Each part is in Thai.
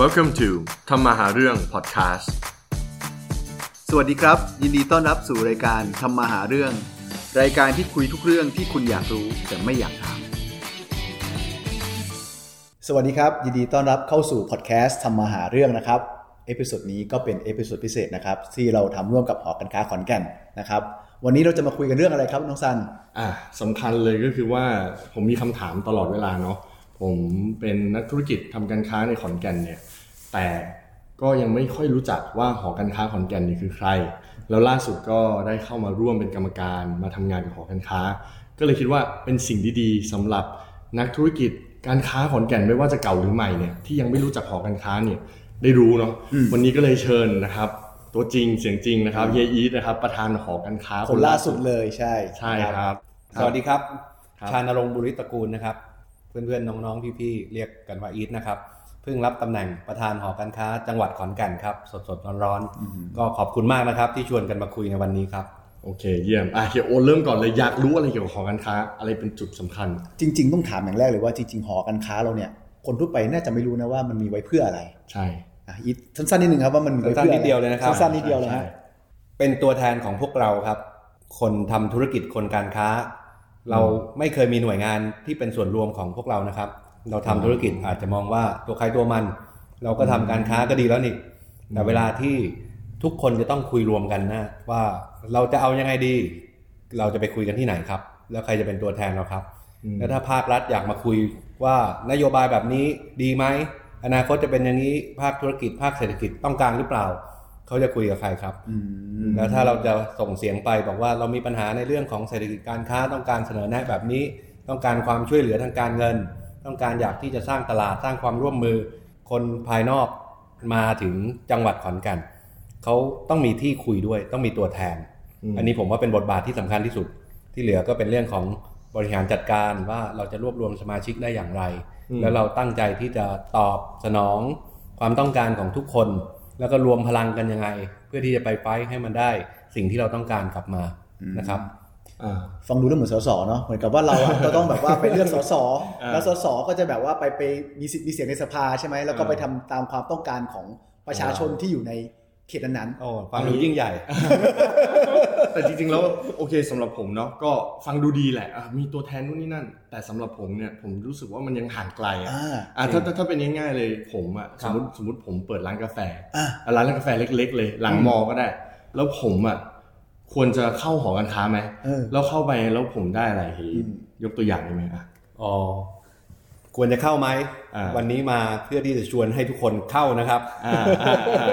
Welcome to ทำมาหาเรื่อง podcast สวัสดีครับ ยินดีต้อนรับสู่รายการทำมาหาเรื่อง รายการที่คุยทุกเรื่องที่คุณอยากรู้แต่ไม่อยากถาม สวัสดีครับ ยินดีต้อนรับเข้าสู่พอดแคสต์ทำมาหาเรื่องนะครับ episode นี้ก็เป็น episode พิเศษนะครับ ที่เราทำร่วมกับหอการค้าขอนแก่นนะครับ วันนี้เราจะมาคุยกันเรื่องอะไรครับน้องซันอะสำคัญเลยก็คือว่าผมมีคำถามตลอดเวลาเนาะ ผมเป็นนักธุรกิจทำการค้าในขอนแก่นเนี่ย แต่ก็ยังไม่ค่อยรู้จักว่าหอการค้าขอนแก่นนี่คือใคร แล้วล่าสุดก็ได้เข้ามาร่วมเป็นกรรมการมาทำงานกับหอการค้า ก็เลยคิดว่าเป็นสิ่งดีๆสำหรับนักธุรกิจการค้าขอนแก่นไม่ว่าจะเก่าหรือใหม่เนี่ยที่ยังไม่รู้จักหอการค้าเนี่ยได้รู้เนาะวันนี้ก็เลยเชิญนะครับ ตัวจริงเสียงจริงนะครับเฮียอีทนะครับประธานหอการค้าคนล่าสุดเลยใช่ใช่ครับ สวัสดีครับครับชานรงค์บุริตระกูลนะครับ เพื่อนๆน้องๆพี่ๆเรียกกันว่าอีทนะครับเพิ่งรับตำแหน่งประธานหอการค้า จังหวัดขอนแก่นครับ สดๆร้อนๆก็ขอบคุณมากนะครับ ที่ชวนกันมาคุยในวันนี้ครับโอเคเยี่ยมอะเฮียโอนเริ่มก่อนเลยอยากรู้อะไรเกี่ยวกับหอการค้า อะไรเป็นจุดสำคัญ จริง ๆ ต้องถามอย่างแรกเลยว่าจริงๆหอการค้าเราเนี่ยคนทั่วไปน่าจะไม่รู้นะว่ามันมีไว้เพื่ออะไร ใช่อะอีทสั้นๆนิดนึงครับว่ามันมีไว้เพื่อสั้นๆนิอะดไรเดียวเลยนะครับสั้นๆนิดเดียวเลยฮะเป็นตัวแทนของพวกเราครับ คนทำธุรกิจคนการค้า เราไม่เคยมีหน่วยงานที่เป็นส่วนรวมของพวกเรานะครับ เราทำธุรกิจอาจจะมองว่าตัวใครตัวมัน เราก็ทำการค้าก็ดีแล้วนี่แต่เวลาที่ทุกคนจะต้องคุยรวมกันนะ ว่าเราจะเอายังไงดี เราจะไปคุยกันที่ไหนครับ แล้วใครจะเป็นตัวแทนเราครับแล้วถ้าภาครัฐอยากมาคุยว่านโยบายแบบนี้ดีไหมอนาคตจะเป็นอย่างนี้ภาคธุรกิจภาคเศรษฐกิจต้องการหรือเปล่า เขาจะคุยกับใครครับแล้วถ้าเราจะส่งเสียงไปบอกว่าเรามีปัญหาในเรื่องของเศรษฐกิจการค้าต้องการเสนอแนะแบบนี้ ต้องการความช่วยเหลือทางการเงิน ต้องการอยากที่จะสร้างตลาดสร้างความร่วมมือ คนภายนอกมาถึงจังหวัดขอนแก่นเขาต้องมีที่คุยด้วย ต้องมีตัวแทน อันนี้ผมว่าเป็นบทบาทที่สำคัญที่สุด ที่เหลือก็เป็นเรื่องของบริหารจัดการว่าเราจะรวบรวมสมาชิกได้อย่างไร แล้วเราตั้งใจที่จะตอบสนองความต้องการของทุกคน แล้วก็รวมพลังกันยังไง เพื่อที่จะไปไฟท์ให้มันได้สิ่งที่เราต้องการกลับมานะครับอ่าฟังดูแล้วเหมือนสสเนาะเหมือนกับว่าเราอะก็ต้องแบบว่าไปเลือกสสอ่าแล้วสสก็จะแบบว่าไปไปมีสิทธิ์มีเสียงในสภาใช่ไหมแล้วก็ไปทำตามความต้องการของประชาชนที่อยู่ใน เขตนั้นโอ้ความรู้ยิ่งใหญ่ แต่จริงๆแล้วโอเคสำหรับผมเนาะก็ฟังดูดีแหละอะมีตัวแทนนู่นนี่นั่น แต่สำหรับผมเนี่ยผมรู้สึกว่ามันยังห่างไกลๆอะอ่าอะถ้าถ้าถ้าเป็นง่ายๆเลยผมอะคสรัมบมติสมมติผมเปิดร้านกาแฟอะอะร้านกาแฟเล็ก ๆ เลยหลังมอก็ได้ แล้วผมอะควรจะเข้าหอการค้าไหมเออแล้วเข้าไปแล้วผมได้อะไรเฮ้ยอืมยกตัวอย่างได้ไหมอะอ๋อ ควรจะเข้าไหมอ่าวันนี้มาเพื่อที่จะชวนให้ทุกคนเข้านะครับอ่าอ่าอ่า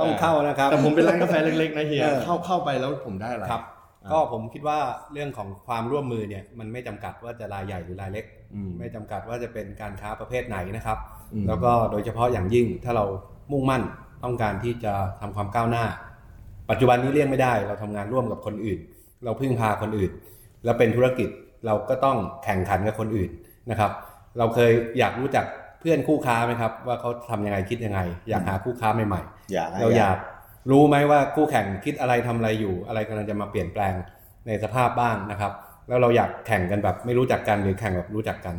ต้องเข้านะครับ แต่ผมเป็นร้านกาแฟเล็กๆนะเฮียเออเข้าเข้าไปแล้วผมได้อะไรครับอ่าก็ผมคิดว่าเรื่องของความร่วมมือเนี่ยมันไม่จำกัดว่าจะรายใหญ่หรือรายเล็กอืมไม่จำกัดว่าจะเป็นการค้าประเภทไหนนะครับอืมแล้วก็โดยเฉพาะอย่างยิ่งถ้าเรามุ่งมั่นต้องการที่จะทำความก้าวหน้า ปัจจุบันนี้เลี่ยงไม่ได้ เราทำงานร่วมกับคนอื่น เราพึ่งพาคนอื่น แล้วเป็นธุรกิจเราก็ต้องแข่งขันกับคนอื่นนะครับ เราเคยอยากรู้จักเพื่อนคู่ค้าไหมครับ ว่าเขาทำยังไงคิดยังไง อยากหาคู่ค้าใหม่ๆอยากเราอยากรู้ไหมว่าคู่แข่งคิดอะไรทำอะไรอยู่ อะไรกำลังจะมาเปลี่ยนแปลงในสภาพบ้างนะครับ แล้วเราอยากแข่งกันแบบไม่รู้จักกันหรือแข่งแบบรู้จักกัน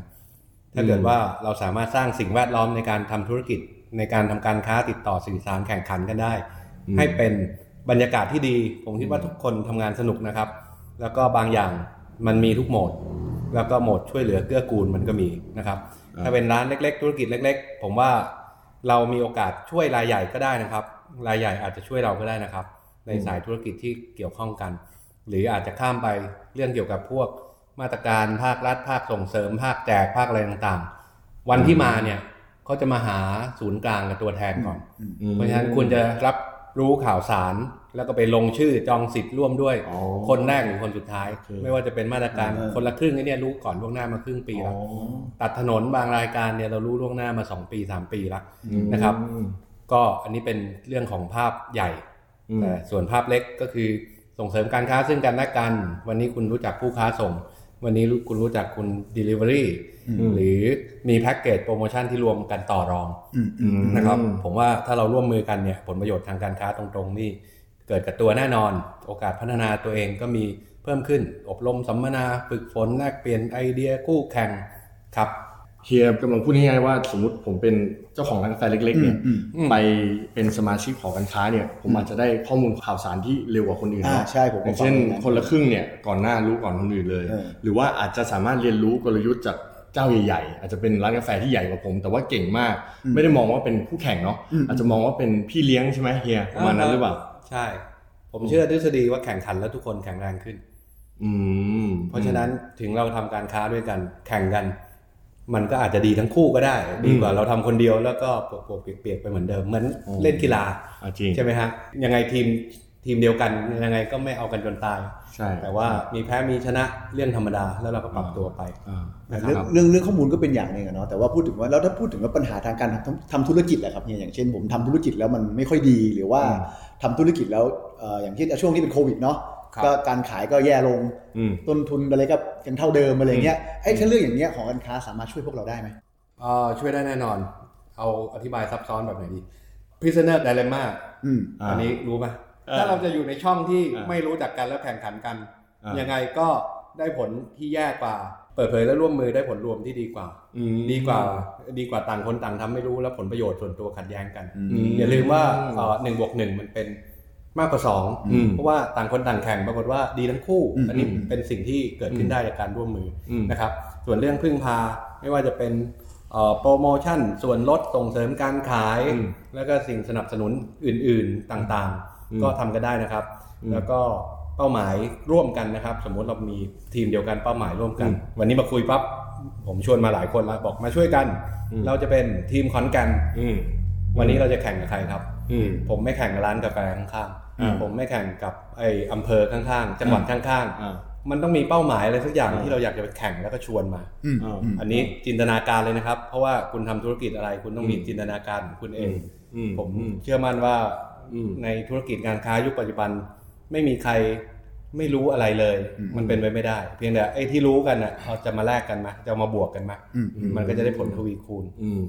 ถ้าเกิดว่าเราสามารถสร้างสิ่งแวดล้อมในการทำธุรกิจในการทำการค้าติดต่อสื่อสารแข่งขันกันได้ ให้เป็นบรรยากาศที่ดี ผมคิดว่าทุกคนทำงานสนุกนะครับ แล้วก็บางอย่างมันมีทุกโหมด แล้วก็โหมดช่วยเหลือเกื้อกูลมันก็มีนะครับอ่าถ้าเป็นร้านเล็ก ๆ ธุรกิจเล็ก ๆ ผมว่าเรามีโอกาสช่วยรายใหญ่ก็ได้นะครับ รายใหญ่อาจจะช่วยเราก็ได้นะครับ ในสายธุรกิจที่เกี่ยวข้องกัน หรืออาจจะข้ามไปเรื่องเกี่ยวกับพวกมาตรการภาครัฐภาคส่งเสริม ภาคแจกภาคอะไรต่างๆ วันที่มาเนี่ยเขาจะมาหาศูนย์กลางกับตัวแทนก่อนอืมเพราะฉะนั้นคุณจะรับรู้ข่าวสาร แล้วก็ไปลงชื่อจองสิทธิ์ร่วมด้วยอ๋อคนแรกหรือคนสุดท้ายโอเคไม่ว่าจะเป็นมาตรการเออคนละครึ่งไอ้เนี่ยรู้ก่อนล่วงหน้ามาครึ่งปีแล้วตัดถนนบางรายการเนี่ยเรารู้ล่วงหน้ามา 2 ปี 3 ปีแล้วนะครับอืมก็อันนี้เป็นเรื่องของภาพใหญ่อืมแต่ส่วนภาพเล็กก็คือส่งเสริมการค้าซึ่งกันและกัน วันนี้คุณรู้จักผู้ค้าส่ง วันนี้คุณรู้จักคุณ Delivery หรือมีแพ็กเกจโปรโมชั่นที่รวมกันต่อรองอืมอืมนะครับ ผมว่าถ้าเราร่วมมือกันเนี่ยผลประโยชน์ทางการค้าตรงๆนี่ เกิดกับตัวแน่นอน โอกาสพัฒนาตัวเองก็มีเพิ่มขึ้น อบรมสัมมนาฝึกฝนแลกเปลี่ยนไอเดียคู่แข่งครับเฮียกำลังพูดง่ายๆว่าสมมติผมเป็นเจ้าของร้านกาแฟเล็ก ๆ เนี่ยอืมไปเป็นสมาชิกหอการค้าเนี่ย ผมอาจจะได้ข้อมูลข่าวสารที่เร็วกว่าคนอื่นอ่าเนาะใช่ผมอก็ย่างฟังเช่นเหมือนกันคนละครึ่งเนี่ยก่อนหน้ารู้ก่อนคนอื่นเลยเออหรือว่าอาจจะสามารถเรียนรู้กลยุทธ์จากเจ้าใหญ่ๆอาจจะเป็นร้านกาแฟที่ใหญ่กว่าผม แต่ว่าเก่งมาก ไม่ได้มองว่าเป็นคู่แข่งเนาะอาจจะมองว่าเป็นพี่เลี้ยงใช่ไหมเฮียประมาณนั้นหรือเปล่า ใช่ ผมเชื่อทฤษฎีว่าแข่งขันแล้วทุกคนแข็งแรงขึ้น อืม เพราะฉะนั้นถึงเราทำการค้าด้วยกัน แข่งกัน มันก็อาจจะดีทั้งคู่ก็ได้ ดีกว่าเราทำคนเดียวแล้วก็ปวกๆเปียกๆไปเหมือนเดิมเหมือนเล่นกีฬาอะจริงใช่ไหมฮะยังไงทีม ทีมเดียวกันยังไงก็ไม่เอากันจนตายใช่แต่ว่ามีแพ้มีชนะเรื่องธรรมดาแล้วเราก็ปรับตัวไปอ่านะคเรื่องรับเรื่องเรื่องข้อมูลก็เป็นอย่างหนึ่งอะเนาะแต่ว่าพูดถึงว่าแล้วถ้าพูดถึงว่าปัญหาทางการทำทำธุรกิจแหละครับเนี่ยอย่างเช่น ผมทำธุรกิจแล้วมันไม่ค่อยดีหรือว่าทำธุรกิจแล้วเอ่ออย่างเช่นช่วงนี้เป็นโควิดเนาะครับก็การขายก็แย่ลงอืมต้นทุนอะไรก็ยังเท่าเดิมอะไรเงี้ยไอ้ถ้าเรื่องอย่างเงี้ยของการค้าสามารถช่วยพวกเราได้ไหมเอ่อช่วยได้แน่นอน เอาอธิบายซับซ้อนแบบไหนดี prisoner dilemma อืมอ่าอันนี้รู้ไหมเออ ถ้าเราจะอยู่ในช่องที่อ่าไม่รู้จักกันแล้วแข่งขันกันอ่ายัยังไงก็ได้ผลที่แย่กว่า เปิดเผยและร่วมมือได้ผลรวมที่ดีกว่าอืมดีกว่า ดีกว่าต่างคนต่างทำไม่รู้แล้วผลประโยชน์ส่วนตัวขัดแย้งกันอืมอย่าลืมว่าหนึ่งบวกหนึ่งมันเป็นมากกว่าสองอืมเพราะว่าต่างคนต่างแข่งปรากฏว่าดีทั้งคู่อืมอันนี้อืมเป็นสิ่งที่เกิดขึ้นได้จากการร่วมมืออมนะครับ ส่วนเรื่องพึ่งพาไม่ว่าจะเป็นเอ่อโปรโมชั่น ส่วนลดส่งเสริมการขายอืมแล้วก็สิ่งสนับสนุนอื่น ๆต่างอืมๆ ก็ทำกันได้นะครับอืมแล้วก็เป้าหมายร่วมกันนะครับ สมมุติเรามีทีมเดียวกันเป้าหมายร่วมกันอืมวันนี้มาคุยปั๊บผมชวนมาหลายคนแล้วบอกมาช่วยกันอืมเราจะเป็นทีมขอนแก่นอืมวันนี้เราจะแข่งกับใครครับอืมผมไม่แข่งกับร้านกาแฟข้างอ่าๆผมไม่แข่งกับไอ้อำเภอข้างๆ จังหวัดข้างอ่าๆมันต้องมีเป้าหมายอะไรสักอย่างอ่าที่เราอยากจะไปแข่งแล้วก็ชวนมาอืมอ่าอืมอันนี้จินตนาการเลยนะครับ เพราะว่าคุณทำธุรกิจอะไร คุณต้องมีอืมจินตนาการของคุณเองอืมผมอืมเชื่อมั่นว่าอืม ในธุรกิจการค้ายุคปัจจุบัน ไม่มีใครไม่รู้อะไรเลยอืมมันเป็นไปไม่ได้ เพียงแต่ไอ้ที่รู้กันอะเอาจะมาแลกกันมาจะเอามาบวกกันมาอืมอืมมันก็จะได้ผลทวีคูณอืม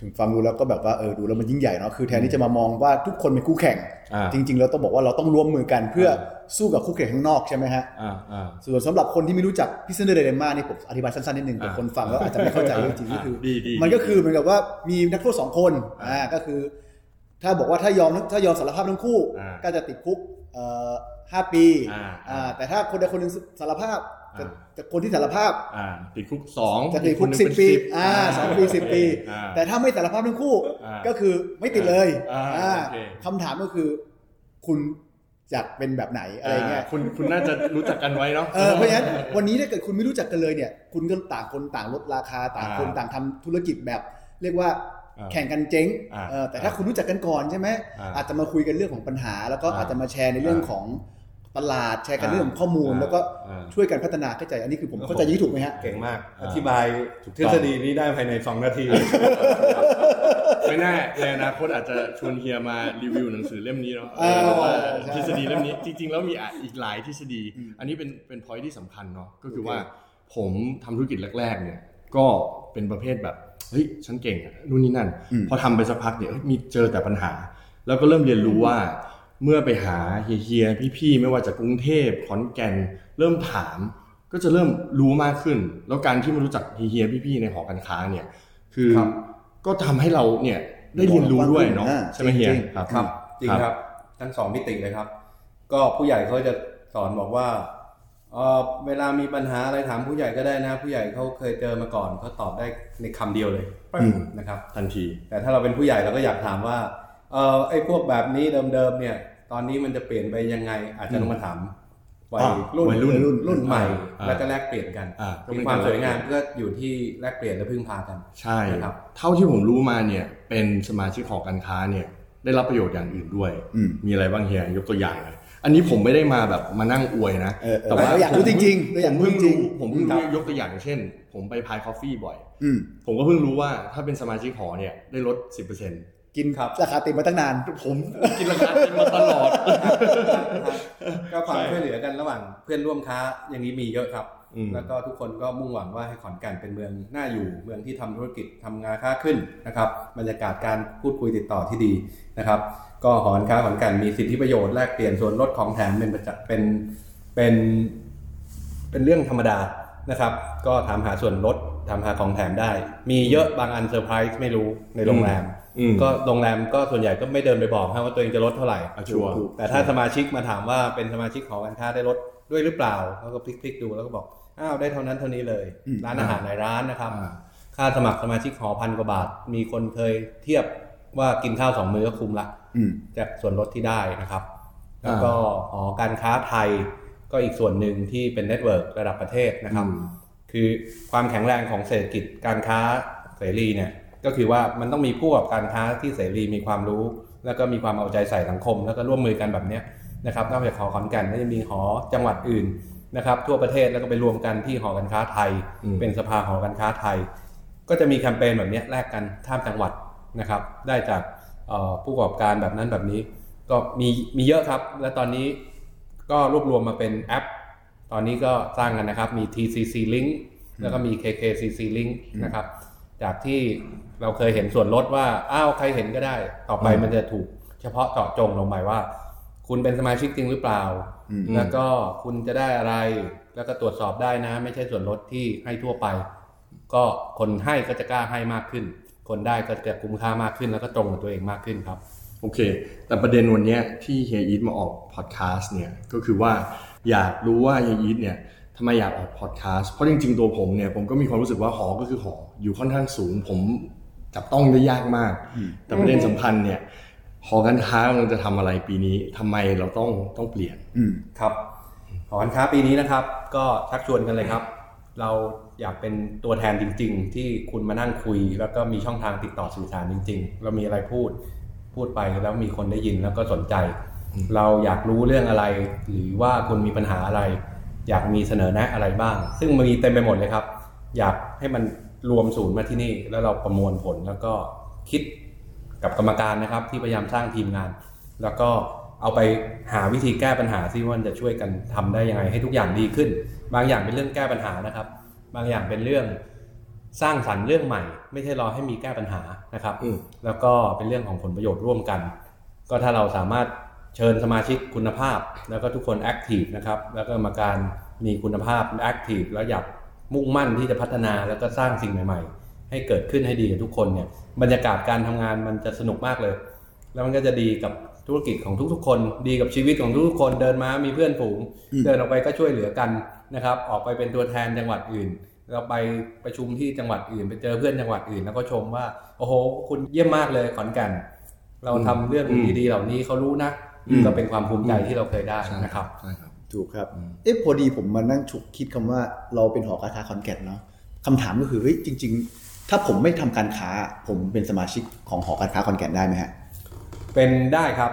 ถึงฟังดูแล้วก็แบบว่าเออดูแล้วมันยิ่งใหญ่เนาะคือแทนที่จะมามองว่าทุกคนเป็นคู่แข่งอ่าจริงๆเราต้องบอกว่าเราต้องร่วมมือกันเพื่อสู้กับคู่แข่งข้างนอกใช่ไหมฮะอ่าอ่าส่วนสำหรับคนที่ไม่รู้จักพิซซ่าเดเรม่านี่ผมอธิบายสั้นๆนิดนึงแต่อ่าคนฟังแล้วอาจจะไม่เข้าใจจริงๆก็คือดีดีมันก็คือเหมือนกับว่ามีนักโทษสองคนอ่าก็คือ ถ้าบอกว่าถ้ายอมถ้ายอมสารภาพทั้งคู่อ่าก็จะติดคุกเอ่อห้าปีอ่าอ่าแต่ถ้าคนใดคนหนึ่งสารภาพจะอ่าจะคนที่สารภาพ อ่าติดคุกสองจะติดคุกอีสิบนหนึ่งปีเป็นอ่าสองปีสิบปี อ่า แต่ถ้าไม่สารภาพทั้งคู่อ่าก็คือไม่ติดเลยอ่าอ่าโอเค คำถามก็คือ คุณอยากเป็นแบบไหนอะไรเงี้ยาคุณคุณน่าจะรู้จักกันไว้เนาะ เออเพราะฉะนั้นวันนี้ถ้าเกิดคุณไม่รู้จักกันเลยเนี่ย คุณก็ต่างคนต่างลดราคาต่างคนอ่า ต่างทำธุรกิจแบบ เรียกว่าอ่า แข่งกันเจ๊งอ่าเออแต่ถ้าคุณรู้จักกันก่อนใช่ไหมอ่าอาจจะมาคุยกันเรื่องของปัญหา แล้วก็อ่าอาจจะมาแชร์ในเรื่องอ่าของตลาดแชร์กันอ่าเรื่องของข้อมูลอ่าแล้วก็อ่าช่วยกันพัฒนาเข้าใจอันนี้คือผมเข้าใจอยี่างนี้ถูกไหมฮะเก่งมากอ่าอธิบายถูกทต้องฤษฎีนี้ได้ภายใน 2 นาทีไม่แน่ในอนาคตอาจจะชวนเฮียมารีวิวหนังสือเล่มนี้เนาะเออว่าใช่ทฤษฎีเล่มนี้จริง ๆ แล้วมีอะอีกหลายทฤษฎี อันนี้เป็นเป็นพอยที่สำคัญเนาะก็คือว่าผมทำธุรกิจแรก ๆ เนี่ยก็เป็นประเภทแบบ เฮ้ยฉันเก่งอะนู่นนี่นั่นอืมพอทำไปสักพักเนี่ยเฮ้ยมีเจอแต่ปัญหา แล้วก็เริ่มเรียนรู้ว่า เมื่อไปหาเฮียๆพี่ๆไม่ว่าจากกรุงเทพขอนแก่นเริ่มถาม ก็จะเริ่มรู้มากขึ้น แล้วการที่มารู้จักเฮียๆพี่ๆในหอการค้าเนี่ย คือครับก็ทำให้เราเนี่ยได้เรียนรู้ด้วยเนาะอ่าใช่ไหมเฮียจริงครับครับ จริงครับ ทั้งสองมิติเลยครับ ก็ผู้ใหญ่เขาจะสอนบอกว่า เออเวลามีปัญหาอะไรถามผู้ใหญ่ก็ได้นะ ผู้ใหญ่เขาเคยเจอมาก่อนเขาตอบได้ในคำเดียวเลยอืม นะครับ ทันที แต่ถ้าเราเป็นผู้ใหญ่เราก็อยากถามว่าเออไอ้พวกแบบนี้เดิมๆเนี่ย ตอนนี้มันจะเปลี่ยนไปยังไง อาจจะต้องมาถามวัยอ่ารุ่นวัยรุ่นรุ่นรุ่นใหม่ อ่า แล้วก็แลกเปลี่ยนกันอ่าก็เป็มีนความการสวยงามก็อยู่ที่แลกเปลี่ยนและพึ่งพากัน ใช่นะครับ เท่าที่ผมรู้มาเนี่ย เป็นสมาชิกหอการค้าเนี่ย ได้รับประโยชน์อย่างอื่นด้วย อืม มีอะไรบ้างเฮียยกตัวอย่างเลย อันนี้ผมไม่ได้มาแบบมานั่งอวยนะ เออเออเราอยากรู้จริงๆเราอยากผมรู้เพิ่งจริรู้งผมเพิ่งรู้ยกตัวอย่างเช่น ผมไปพายคอฟฟี่บ่อย อืมผมก็เพิ่งรู้ว่าถ้าเป็นสมาชิกหอเนี่ยได้ลด 10%กินครับ ราคาติดมาตั้งนาน ผมกินราคาเต็มมาตลอด ก็ความช่วยเหลือกันระหว่างเพื่อนร่วมค้าอย่างนี้มีเยอะครับ อืม แล้วก็ทุกคนก็มุ่งหวังว่าให้ขอนแก่นเป็นเมืองน่าอยู่ เมืองที่ทำธุรกิจทำงานค้าขึ้นนะครับ บรรยากาศการพูดคุยติดต่อที่ดีนะครับ ก็หอการค้าขอนแก่นมีสิทธิประโยชน์แลกเปลี่ยนส่วนลดของแถมเป็นประจำเป็นเป็นเป็นเรื่องธรรมดานะครับ ก็ถามหาส่วนลดถามหาของแถมได้ มีเยอะบางอันเซอร์ไพรส์ไม่รู้ในโรงแรมอืมก็โรงแรมก็ส่วนใหญ่ก็ไม่เดินไปบอกให้ว่าตัวเองจะลดเท่าไหร่อะชัวร์ถูกแต่ถ้าสมาชิกมาถามว่าเป็นสมาชิกหอการค้าได้ลดด้วยหรือเปล่าเขาก็พลิกๆดูแล้วก็บอกอ้าวได้เท่านั้นเท่านี้เลยอืมร้านอาหารในร้านนะครับอ่าค่าสมัครสมาชิกหอพันกว่าบาท มีคนเคยเทียบว่ากินข้าวสองมื้อก็คุ้มละอืมจากส่วนลดที่ได้นะครับ แล้วก็หอการค้าไทยก็อีกส่วนหนึ่งที่เป็น network ระดับประเทศนะครับอืมคือความแข็งแรงของเศรษฐกิจการค้าเสรีเนี่ยก็คือว่ามันต้องมีผู้ประกอบการค้าที่เสรีมีความรู้ แล้วก็มีความเอาใจใส่สังคม แล้วก็ร่วมมือกันแบบเนี้ยนะครับนอกจากหอขอนแก่นก็จะมีหอจังหวัดอื่นนะครับ ทั่วประเทศแล้วก็ไปรวมกันที่หอการค้าไทยอืมเป็นสภาหอการค้าไทย ก็จะมีแคมเปญแบบเนี้ยแลกกันข้ามจังหวัดนะครับ ได้จากเอ่อ ผู้ประกอบการแบบนั้นแบบนี้ ก็มีมีเยอะครับ และตอนนี้ก็รวบรวมมาเป็นแอป ตอนนี้ก็สร้างกันนะครับ มี TCC Link แล้วก็มี KKCC Link นะครับ จากที่เราเคยเห็นส่วนลดว่า อ้าวใครเห็นก็ได้ ต่อไปอืมมันจะถูกเฉพาะเจาะจงลงไปว่า คุณเป็นสมาชิกจริงหรือเปล่าอืมแล้วก็คุณจะได้อะไร แล้วก็ตรวจสอบได้นะ ไม่ใช่ส่วนลดที่ให้ทั่วไป ก็คนให้ก็จะกล้าให้มากขึ้น คนได้ก็จะคุ้มค่ามากขึ้นแล้วก็ตรงกับตัวเองมากขึ้นครับ โอเค แต่ประเด็นวันเนี้ยที่เฮียอีทมาออกพอดแคสต์เนี่ยก็คือว่าอยากรู้ว่าเฮียอีทเนี่ยทำไมอยากออกพอดแคสต์เพราะจริงๆ ตัวผมเนี่ยผมก็มีความรู้สึกว่าหอก็คือหออยู่ค่อนข้างสูง ผมจับต้องได้ยากมาก แต่ประเด็นสำคัญเนี่ยหอการค้ากำลังจะทำอะไรปีนี้ทำไมเราต้องต้องเปลี่ยนอืมครับหอการค้าปีนี้นะครับ ก็ชักชวนกันเลยครับ เรา อยากเป็นตัวแทนจริง ๆ ที่คุณมานั่งคุย แล้วก็มีช่องทางติดต่อสื่อสารจริง ๆ เรามีอะไรพูดพูดไปแล้วมีคนได้ยินแล้วก็สนใจ เราอยากรู้เรื่องอะไร หรือว่าคุณมีปัญหาอะไร อยากมีเสนอแนะอะไรบ้าง ซึ่งมีเต็มไปหมดเลยครับ อยากให้มันรวมศูนย์มาที่นี่ แล้วเราประมวลผลแล้วก็คิดกับกรรมการนะครับ ที่พยายามสร้างทีมงาน แล้วก็เอาไปหาวิธีแก้ปัญหาที่ว่ามันจะช่วยกันทำได้ยังไงให้ทุกอย่างดีขึ้น บางอย่างเป็นเรื่องแก้ปัญหานะครับ บางอย่างเป็นเรื่องสร้างสรรค์เรื่องใหม่ ไม่ใช่รอให้มีแก้ปัญหานะครับอืมแล้วก็เป็นเรื่องของผลประโยชน์ร่วมกัน ก็ถ้าเราสามารถเชิญสมาชิกคุณภาพ แล้วก็ทุกคน active นะครับแล้วก็กรรมการมีคุณภาพ active แล้วอยากมุ่งมั่นที่จะพัฒนาแล้วก็สร้างสิ่งใหม่ ๆ ให้เกิดขึ้นให้ดีกับทุกคนเนี่ยบรรยากาศการทำงานมันจะสนุกมากเลย แล้วมันก็จะดีกับธุรกิจของทุกๆ คน ดีกับชีวิตของทุกๆคนเดินมามีเพื่อนฝูง เดินออกไปก็ช่วยเหลือกัน นะครับ ออกไปเป็นตัวแทนจังหวัดอื่น เราไปประชุมที่จังหวัดอื่น ไปเจอเพื่อนจังหวัดอื่น แล้วก็ชมว่า โอ้โห คุณเยี่ยมมากเลยขอนแก่นเราทำเรื่องอืมดีๆ เหล่านี้เขารู้นะอืมก็เป็นความภูมิใจที่เราเคยได้นะครับใช่ครับถูกครับเอ๊ะพอดีผมมานั่งฉุกคิดคำว่าเราเป็นหอการค้าขอนแก่นเนาะคำถามก็คือเฮ้ยจริง ๆ ถ้าผมไม่ทำการค้า ผมเป็นสมาชิกของหอการค้าขอนแก่นได้ไหมฮะเป็นได้ครับ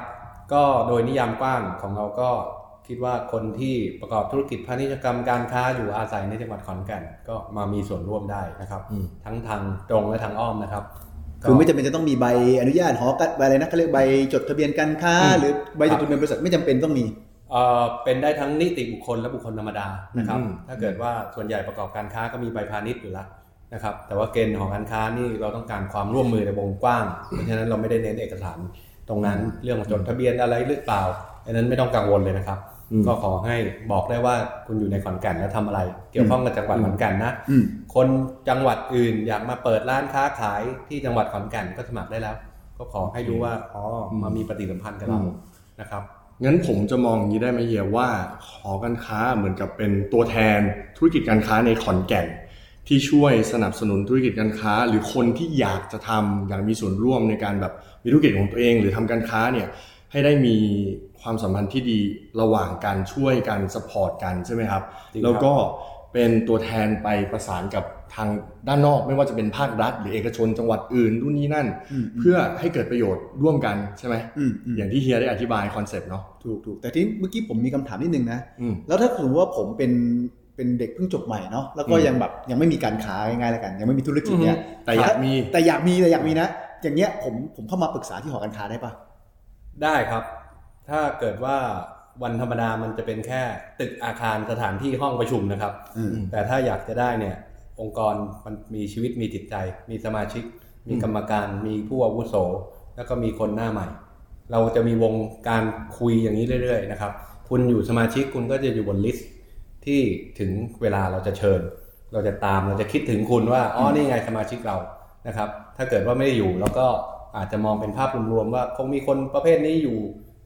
ก็โดยนิยามกว้างของเราก็ คิดว่าคนที่ประกอบธุรกิจพาณิชยกรรมการค้าอยู่อาศัยในจังหวัดขอนแก่นก็มามีส่วนร่วมได้นะครับอืมทั้งทางตรงและทางอ้อมนะครับก็คือไม่จำเป็นจะต้องมีใบอนุญาตหอการใบอะไรนะเขาเรียกใบจดทะเบียนการค้าอืมหรือใบจดทะเบียนบริษัทไม่จำเป็นต้องมีเอ่อเป็นได้ทั้งนิติบุคคลและบุคคลธรรมดานะครับอืมถ้าเกิดว่าส่วนใหญ่ประกอบการค้าก็มีใบพาณิชย์อยู่แล้วนะครับ แต่ว่าเกณฑ์ของการค้านี่เราต้องการความร่วมมือในวงกว้าง เพราะฉะนั้นเราไม่ได้เน้นเอกสารตรงนั้นเรื่องจดทะเบียนอะไรหรือเปล่าอันนั้นไม่ต้องกังวลเลยนะครับอืม ก็ขอให้บอกได้ว่าคุณอยู่ในขอนแก่นแล้วทำอะไร เกี่ยวข้องกับจังหวัดขอนแก่นนะอืมคนจังหวัดอื่นอยากมาเปิดร้านค้าขายที่จังหวัดขอนแก่นก็สมัครได้แล้ว ก็ขอให้รู้ว่าอ๋อมามีปฏิสัมพันธ์กับเราอืมนะครับงั้นผมจะมองอย่างนี้ได้ไหมเฮียว่าหอการค้าเหมือนกับเป็นตัวแทนธุรกิจการค้าในขอนแก่น ที่ช่วยสนับสนุนธุรกิจการค้า หรือคนที่อยากจะทำอยากมีส่วนร่วมในการแบบมีธุรกิจของตัวเอง หรือทำการค้าเนี่ย ให้ได้มีความสัมพันธ์ที่ดีระหว่างการช่วยกันสปอร์ตกันใช่ไหมครับจริงครับ แล้วก็เป็นตัวแทนไปประสานกับทางด้านนอกไม่ว่าจะเป็นภาครัฐ หรือเอกชนจังหวัดอื่นรุ่นนี้นั่นอืมเพื่อให้เกิดประโยชน์ร่วมกันใช่ไหมอืมอืมอย่างที่เฮียได้อธิบาย concept เนาะถูกถูกแต่ที่เมื่อกี้ผมมีคำถามนิดนึงนะอืมแล้วถ้าสมมติว่าผมเป็นเป็นเด็กเพิ่งจบใหม่เนาะแล้วก็อืมยังแบบยังไม่มีการค้าง่ายๆแล้วกัน ยังไม่มีธุรกิจเนี่ยแต่อยากมีแต่อยากมีแต่อยากมีนะ อย่างเงี้ยผมผมเข้ามาปรึกษาที่หอการค้าได้ปะ ได้ครับ ถ้าเกิดว่าวันธรรมดามันจะเป็นแค่ตึกอาคารสถานที่ห้องประชุมนะครับอืมแต่ถ้าอยากจะได้เนี่ย องค์กรมันมีชีวิตมีจิตใจ มีสมาชิก มีกรรมการ มีผู้อาวุโส แล้วก็มีคนหน้าใหม่ เราจะมีวงการคุยอย่างนี้เรื่อยๆนะครับ คุณอยู่สมาชิกคุณก็จะอยู่บนลิสต์ที่ถึงเวลาเราจะเชิญ เราจะตามเราจะคิดถึงคุณว่าอ๋อนี่ไงสมาชิกเรานะครับ ถ้าเกิดว่าไม่ได้อยู่เราก็ อาจจะมองเป็นภาพรวมๆว่าคงมีคนประเภทนี้อยู่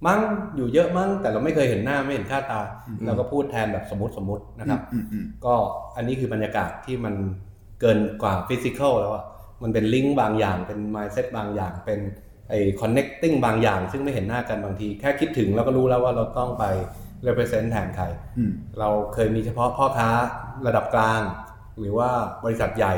มั้งอยู่เยอะมั้งแต่เราไม่เคยเห็นหน้าไม่เห็นค่าตาเราก็พูดแทนแบบสมมติสมมตินะครับอืมอืมก็อันนี้คือบรรยากาศที่มันเกินกว่า physical แล้วอะมันเป็นลิงก์บางอย่างเป็น mindset บางอย่างเป็นไอ้ connecting บางอย่าง ซึ่งไม่เห็นหน้ากันบางที แค่คิดถึงเราก็รู้แล้วว่าเราต้องไป represent แทนใครอืมเราเคยมีเฉพาะพ่อค้าระดับกลาง หรือว่าบริษัทใหญ่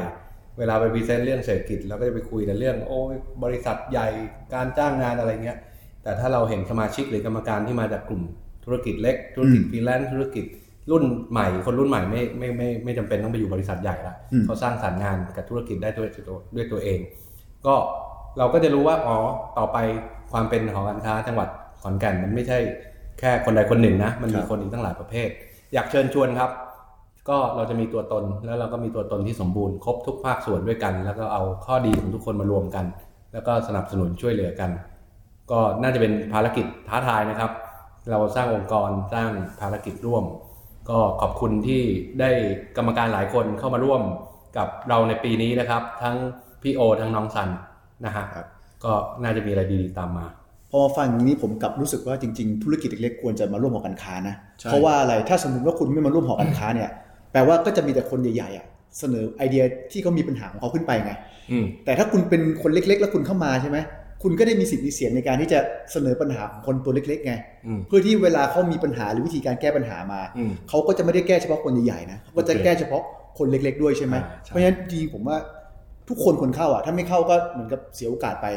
เวลาไป present เรื่องเศรษฐกิจเราก็จะไปคุยแต่เรื่อง โอ้ยบริษัทใหญ่การจ้างงานอะไรเงี้ย แต่ถ้าเราเห็นสมาชิกหรือกรรมการที่มาจากกลุ่มธุรกิจเล็ก ธุรกิจอืมฟรีแลนซ์ธุรกิจรุ่นใหม่คนรุ่นใหม่ไม่ไม่ไม่ไม่จำเป็นต้องไปอยู่บริษัทใหญ่ละอืมเขาสร้างสรรค์งานกับธุรกิจได้ด้วยตัวด้วยตัวเอง ก็เราก็จะรู้ว่าอ๋อต่อไปความเป็นหอการค้าจังหวัดขอนแก่นมันไม่ใช่แค่คนใดคนหนึ่งนะ มันมีคนอีกตั้งหลายประเภท อยากเชิญชวนครับ ก็เราจะมีตัวตนแล้วเราก็มีตัวตนที่สมบูรณ์ครบทุกภาคส่วนด้วยกัน แล้วก็เอาข้อดีของทุกคนมารวมกัน แล้วก็สนับสนุนช่วยเหลือกัน ก็น่าจะเป็นภารกิจท้าทายนะครับ เราสร้างองค์กรสร้างภารกิจร่วม ก็ขอบคุณที่ได้กรรมการหลายคนเข้ามาร่วมกับเราในปีนี้นะครับ ทั้งพี่โอ ทั้งน้องซันนะฮะครับก็น่าจะมีอะไรดีๆตามมาพอมาฟังอย่างนี้ผมกลับรู้สึกว่าจริง ๆ ธุรกิจเล็กๆควรจะมาร่วมหอการค้านะใช่เพราะว่าอะไรถ้าสมมติว่าคุณไม่มาร่วมหอการค้าเนี่ย แปลว่าก็จะมีแต่คนใหญ่ๆอะเสนอไอเดียที่เขามีปัญหาของเขาขึ้นไปไงอืมแต่ถ้าคุณเป็นคนเล็ก ๆ แล้วคุณเข้ามาใช่ไหมคุณก็ได้มีสิทธิ์มีเสียงในการที่จะเสนอปัญหาของคนตัวเล็กๆไงอืมเพื่อที่เวลาเขามีปัญหาหรือวิธีการแก้ปัญหามาอืมเขาก็จะไม่ได้แก้เฉพาะคนใหญ่ๆนะเขาก็จะโอเคแก้เฉพาะคนเล็ก ๆ ด้วยใช่ไหมอ่าใช่เพราะฉะนั้นจริงๆผมว่าทุกคนควรเข้าอะถ้าไม่เข้าก็เหมือนกับเสียโอกาสไป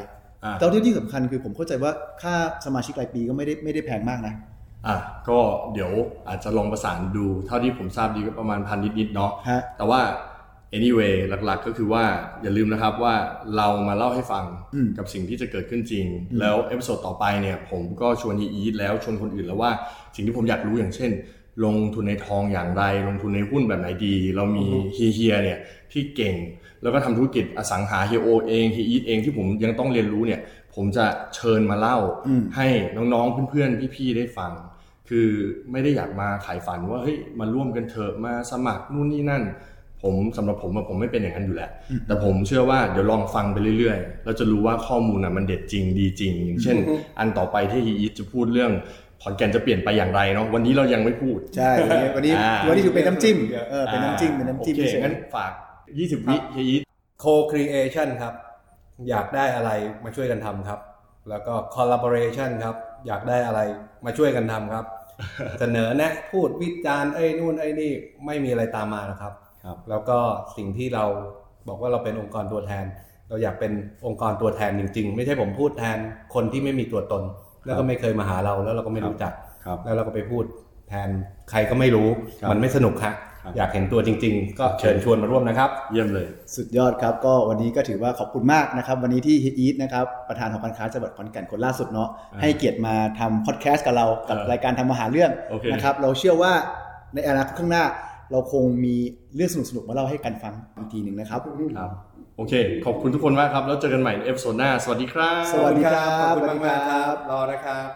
อ่าแต่ที่ที่สำคัญคือผมเข้าใจว่าค่าสมาชิกรายปีก็ไม่ได้ไม่ได้แพงมากนะ อะก็เดี๋ยวอาจจะลองประสานดูเท่าที่ผมทราบดีก็ประมาณพันนิดๆเนาะฮะ แต่ว่า anyway หลักๆก็คือว่าอย่าลืมนะครับว่าเรามาเล่าให้ฟังอืมกับสิ่งที่จะเกิดขึ้นจริง แล้ว episode ต่อไปเนี่ยผมก็ชวนเฮียอีทแล้วชวนคนอื่นแล้วว่าสิ่งที่ผมอยากรู้อย่างเช่น ลงทุนในทองอย่างไร ลงทุนในหุ้นแบบไหนดี เรามีเฮียเฮียเนี่ยที่เก่ง แล้วก็ทำธุรกิจอสังหาเฮียโอเองเฮียอีทเองที่ผมยังต้องเรียนรู้เนี่ยผมจะเชิญมาเล่าอืมให้น้องๆเพื่อนๆพี่ๆได้ฟัง คือไม่ได้อยากมาขายฝันว่าเฮ้ยมาร่วมกันเถอะมาสมัครนู่นนี่นั่น ผมสำหรับผมอะผมไม่เป็นอย่างนั้นอยู่แล้ว แต่ผมเชื่อว่าเดี๋ยวลองฟังไปเรื่อยๆเราจะรู้ว่าข้อมูลน่ะมันเด็ดจริงดีจริง อย่างเช่น อันต่อไปที่ฮีอีทจะพูดเรื่องขอนแก่นจะเปลี่ยนไปอย่างไรเนาะวันนี้เรายังไม่พูดใช่วันนี้อ่าวันนี้ถือเป็นน้ำจิ้มเออเป็นน้ำจิ้มเป็นน้ำจิ้มโอเคเฉยๆงั้นฝาก 20 วิฮีอีท co-creation ครับ อยากได้อะไรมาช่วยกันทำครับ แล้วก็ collaboration ครับ อยากได้อะไร มาช่วยกันทำครับ เสนอแนะพูดวิจารณ์ไอ้นู่นไอ้นี่ไม่มีอะไรตามมานะครับครับ แล้วก็สิ่งที่เราบอกว่าเราเป็นองค์กรตัวแทน เราอยากเป็นองค์กรตัวแทนจริง ๆ ไม่ใช่ผมพูดแทนคนที่ไม่มีตัวตน แล้วก็ไม่เคยมาหาเราแล้วเราก็ไม่รู้จักครับแล้วเราก็ไปพูดแทนใครก็ไม่รู้ครับมันไม่สนุกฮะครับ อยากเห็นตัวจริง ๆ ก็เชิญชวนมาร่วมนะครับ เยี่ยมเลย สุดยอดครับ ก็วันนี้ก็ถือว่าขอบคุณมากนะครับ วันนี้ที่ฮีอีทนะครับประธานหอการค้าจังหวัดขอนแก่นคนล่าสุดเนาะอ่าให้เกียรติมาทำพอดแคสต์กับเรากับเออรายการทำมาหาเรื่องโอเคนะครับเราเชื่อว่าในอนาคตข้างหน้า เราคงมีเรื่องสนุกๆมาเล่าให้กันฟังอีกทีหนึ่งนะครับครับโอเค ขอบคุณทุกคนมากครับ แล้วเจอกันใหม่ใน episode หน้า สวัสดีครับ สวัสดีครับ ขอบคุณสวัสดีมากๆคครัรับบรอนะครับ